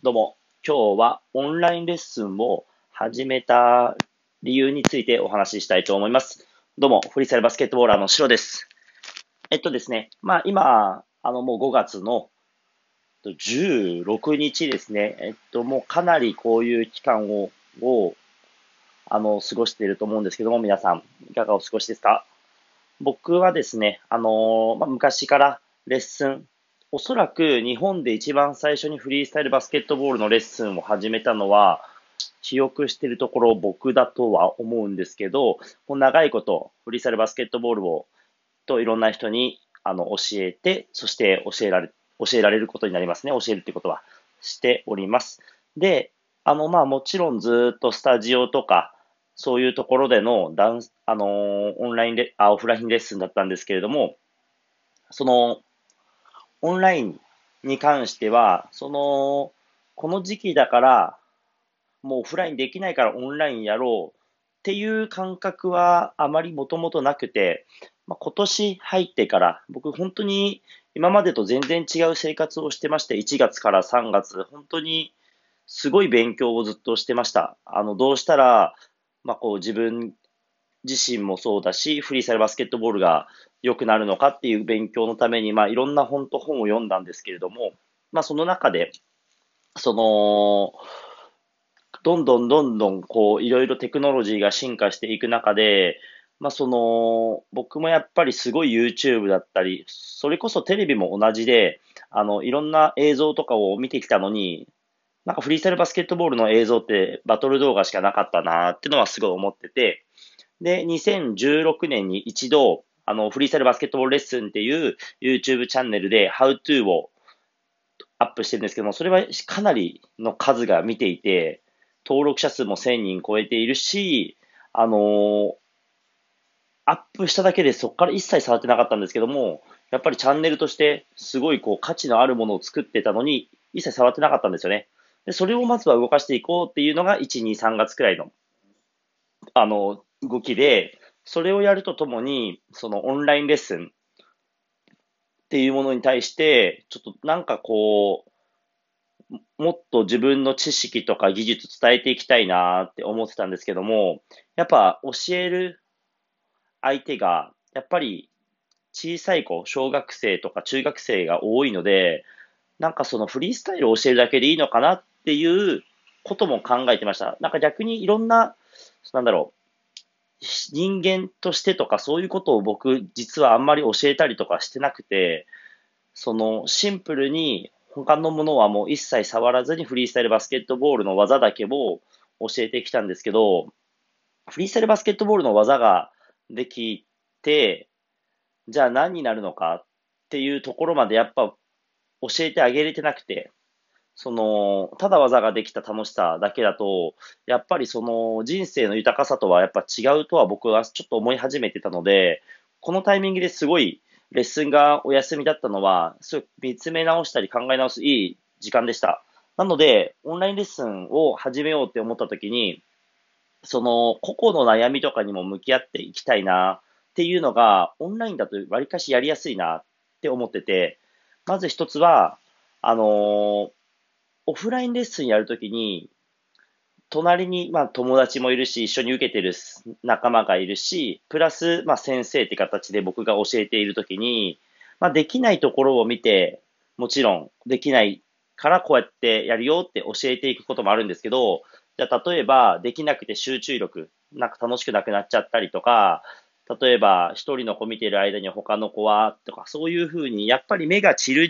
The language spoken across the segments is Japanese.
どうも、今日はオンラインレッスンを始めた理由についてお話ししたいと思います。どうも、フリースタイルバスケットボーラーのシロです。えっとですね、まあ今、あのもう5月の16日ですね、えっともうかなりこういう期間を、をあの過ごしていると思うんですけども、皆さん、いかがお過ごしですか？僕はですね、あのまあ、昔からレッスン、おそらく日本で一番最初にフリースタイルバスケットボールのレッスンを始めたのは、記憶しているところ僕だとは思うんですけど、もう長いことフリースタイルバスケットボールをといろんな人にあの教えて、そして教えられ、教えられることになりますね。教えるってことはしております。で、あの、まあもちろんずっとスタジオとか、そういうところでのダンス、あのー、オンラインレあ、オフラインレッスンだったんですけれども、その、オンラインに関しては、その、この時期だから、もうオフラインできないからオンラインやろうっていう感覚はあまりもともとなくて、まあ、今年入ってから僕本当に今までと全然違う生活をしてまして、1月から3月、本当にすごい勉強をずっとしてました。あの、どうしたら、まあ、こう自分自身もそうだし、フリーサイルバスケットボールが良くなるのかっていう勉強のために、まあ、いろんな本と本を読んだんですけれども、まあ、その中で、その、どんどんどんどん、こう、いろいろテクノロジーが進化していく中で、まあ、その、僕もやっぱりすごい YouTube だったり、それこそテレビも同じで、あの、いろんな映像とかを見てきたのに、なんかフリースタイルバスケットボールの映像ってバトル動画しかなかったなってのはすごい思ってて、で、2016年に一度、あの、フリースタイルバスケットボールレッスンっていう YouTube チャンネルで How to をアップしてるんですけども、それはかなりの数が見ていて、登録者数も1000人超えているし、あのー、アップしただけでそこから一切触ってなかったんですけども、やっぱりチャンネルとしてすごいこう価値のあるものを作ってたのに、一切触ってなかったんですよね。で、それをまずは動かしていこうっていうのが1、2、3月くらいの、あの、動きで、それをやるとともに、そのオンラインレッスンっていうものに対して、ちょっとなんかこう、もっと自分の知識とか技術伝えていきたいなって思ってたんですけども、やっぱ教える相手が、やっぱり小さい子、小学生とか中学生が多いので、なんかそのフリースタイルを教えるだけでいいのかなっていうことも考えてました。なんか逆にいろんな、なんだろう、人間としてとかそういうことを僕実はあんまり教えたりとかしてなくて、そのシンプルに他のものはもう一切触らずにフリースタイルバスケットボールの技だけを教えてきたんですけど、フリースタイルバスケットボールの技ができて、じゃあ何になるのかっていうところまでやっぱ教えてあげれてなくて、その、ただ技ができた楽しさだけだと、やっぱりその人生の豊かさとはやっぱ違うとは僕はちょっと思い始めてたので、このタイミングですごいレッスンがお休みだったのは、すごい見つめ直したり考え直すいい時間でした。なので、オンラインレッスンを始めようって思った時に、その個々の悩みとかにも向き合っていきたいなっていうのが、オンラインだと割かしやりやすいなって思ってて、まず一つは、あのー、オフラインレッスンやるときに、隣に、まあ、友達もいるし、一緒に受けてる仲間がいるし、プラス、まあ、先生って形で僕が教えているときに、まあ、できないところを見て、もちろん、できないからこうやってやるよって教えていくこともあるんですけど、じゃあ、例えば、できなくて集中力、なんか楽しくなくなっちゃったりとか、例えば、一人の子見てる間に他の子は、とか、そういうふうに、やっぱり目が散る、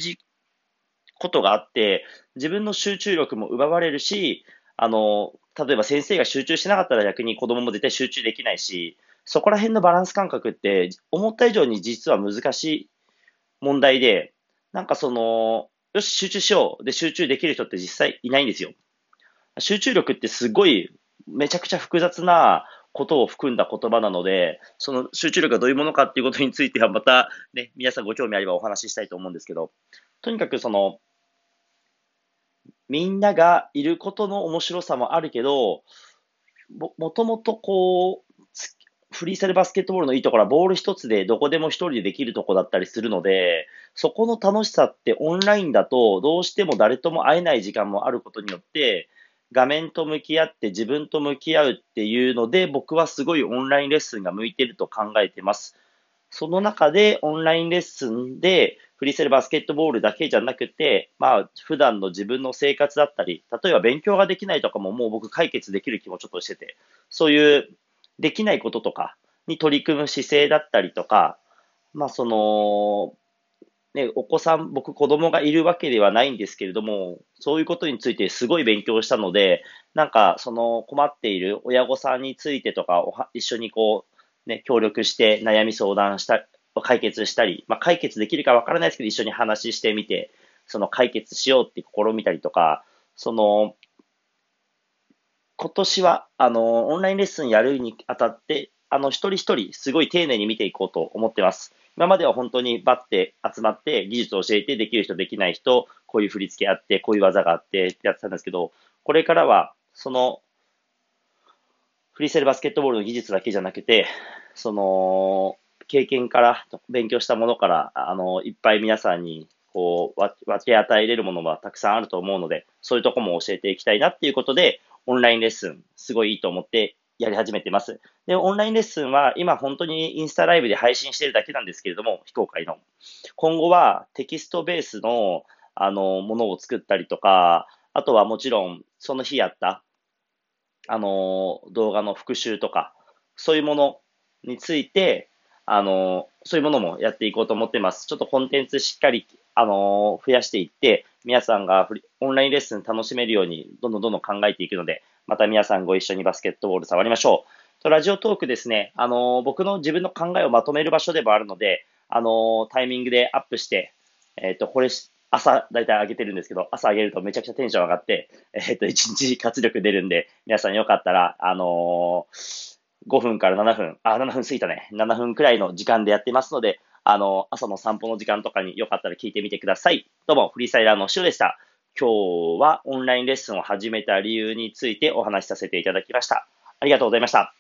ことがあって、自分の集中力も奪われるし、あの、例えば先生が集中しなかったら逆に子供も絶対集中できないし、そこら辺のバランス感覚って、思った以上に実は難しい問題で、なんかその、よし、集中しよう。で、集中できる人って実際いないんですよ。集中力ってすごい、めちゃくちゃ複雑なことを含んだ言葉なので、その集中力がどういうものかっていうことについてはまたね、皆さんご興味あればお話ししたいと思うんですけど、とにかくその、みんながいることの面白さもあるけど、も、もともとこう、フリースタイルバスケットボールのいいところはボール一つでどこでも一人でできるとこだったりするので、そこの楽しさってオンラインだとどうしても誰とも会えない時間もあることによって、画面と向き合って自分と向き合うっていうので、僕はすごいオンラインレッスンが向いてると考えてます。その中でオンラインレッスンでフリーセルバスケットボールだけじゃなくて、まあ普段の自分の生活だったり、例えば勉強ができないとかももう僕解決できる気もちょっとしてて、そういうできないこととかに取り組む姿勢だったりとか、まあその、ね、お子さん、僕子供がいるわけではないんですけれども、そういうことについてすごい勉強したので、なんかその困っている親御さんについてとか一緒にこう、ね、協力して悩み相談した、解決したり、まあ、解決できるかわからないですけど、一緒に話してみて、その解決しようって試みたりとか、その、今年は、あの、オンラインレッスンやるにあたって、あの、一人一人、すごい丁寧に見ていこうと思ってます。今までは本当にバッて集まって技術を教えてできる人できない人、こういう振り付けあって、こういう技があってってやってたんですけど、これからはそのフリーセルバスケットボールの技術だけじゃなくて、その経験から勉強したものから、あの、いっぱい皆さんにこう分け与えれるものはたくさんあると思うので、そういうとこも教えていきたいなっていうことで、オンラインレッスン、すごいいいと思ってやり始めてます。で、オンラインレッスンは今本当にインスタライブで配信してるだけなんですけれども、非公開の。今後はテキストベースの、あの、ものを作ったりとか、あとはもちろん、その日やった、あの、動画の復習とか、そういうものについて、あの、そういうものもやっていこうと思ってます。ちょっとコンテンツしっかり、あの、増やしていって、皆さんがオンラインレッスン楽しめるように、どんどんどんどん考えていくので、また皆さんご一緒にバスケットボール触りましょう。とラジオトークですね、あの、僕の自分の考えをまとめる場所でもあるので、あの、タイミングでアップして、えっ、ー、と、これ、朝、だいたい上げてるんですけど、朝上げるとめちゃくちゃテンション上がって、えっ、ー、と、1日活力出るんで、皆さんよかったら、あのー、5分から7分、あ、7分過ぎたね。7分くらいの時間でやってますので、あの、朝の散歩の時間とかによかったら聞いてみてください。どうも、フリーサイラーのシュでした。今日はオンラインレッスンを始めた理由についてお話しさせていただきました。ありがとうございました。